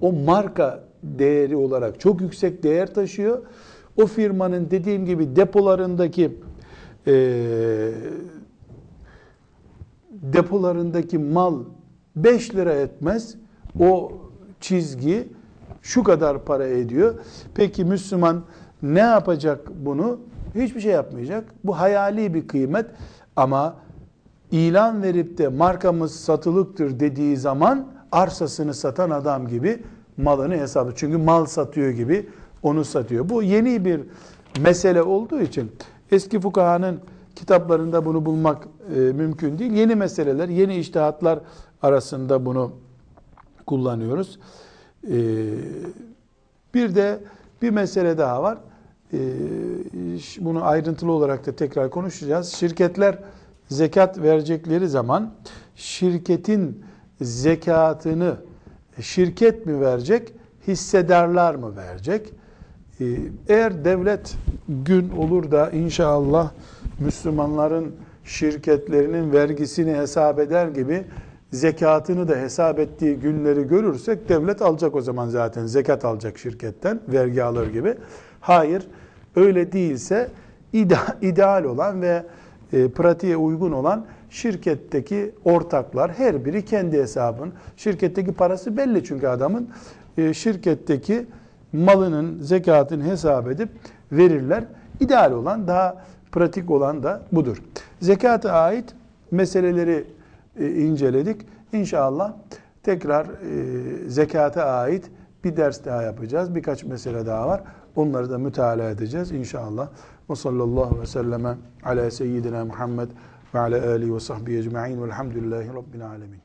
o marka değeri olarak çok yüksek değer taşıyor. O firmanın dediğim gibi depolarındaki e, depolarındaki mal 5 lira etmez. O çizgi şu kadar para ediyor. Peki Müslüman ne yapacak bunu? Hiçbir şey yapmayacak. Bu hayali bir kıymet ama ilan verip de markamız satılıktır dediği zaman arsasını satan adam gibi malını hesabı. Çünkü mal satıyor gibi onu satıyor. Bu yeni bir mesele olduğu için eski fukahanın kitaplarında bunu bulmak e, mümkün değil. Yeni meseleler, yeni iştihatlar arasında bunu kullanıyoruz. E, bir de bir mesele daha var. E, bunu ayrıntılı olarak da tekrar konuşacağız. Şirketler zekat verecekleri zaman şirketin zekatını şirket mi verecek, hissedarlar mı verecek? Ee, eğer devlet gün olur da inşallah Müslümanların şirketlerinin vergisini hesap eder gibi zekatını da hesap ettiği günleri görürsek devlet alacak o zaman zaten zekat alacak şirketten vergi alır gibi. Hayır öyle değilse ideal olan ve e, pratiğe uygun olan şirketteki ortaklar her biri kendi hesabın. Şirketteki parası belli çünkü adamın. E, şirketteki malının zekatını hesap edip verirler. İdeal olan, daha pratik olan da budur. Zekata ait meseleleri e, inceledik. İnşallah tekrar e, zekata ait bir ders daha yapacağız. Birkaç mesele daha var. Onları da mütalaa edeceğiz inşallah. Ve sallallahu ve selleme ala seyyidina Muhammed ve ala alihi ve sahbihi ecma'in velhamdülillahi rabbil alemin.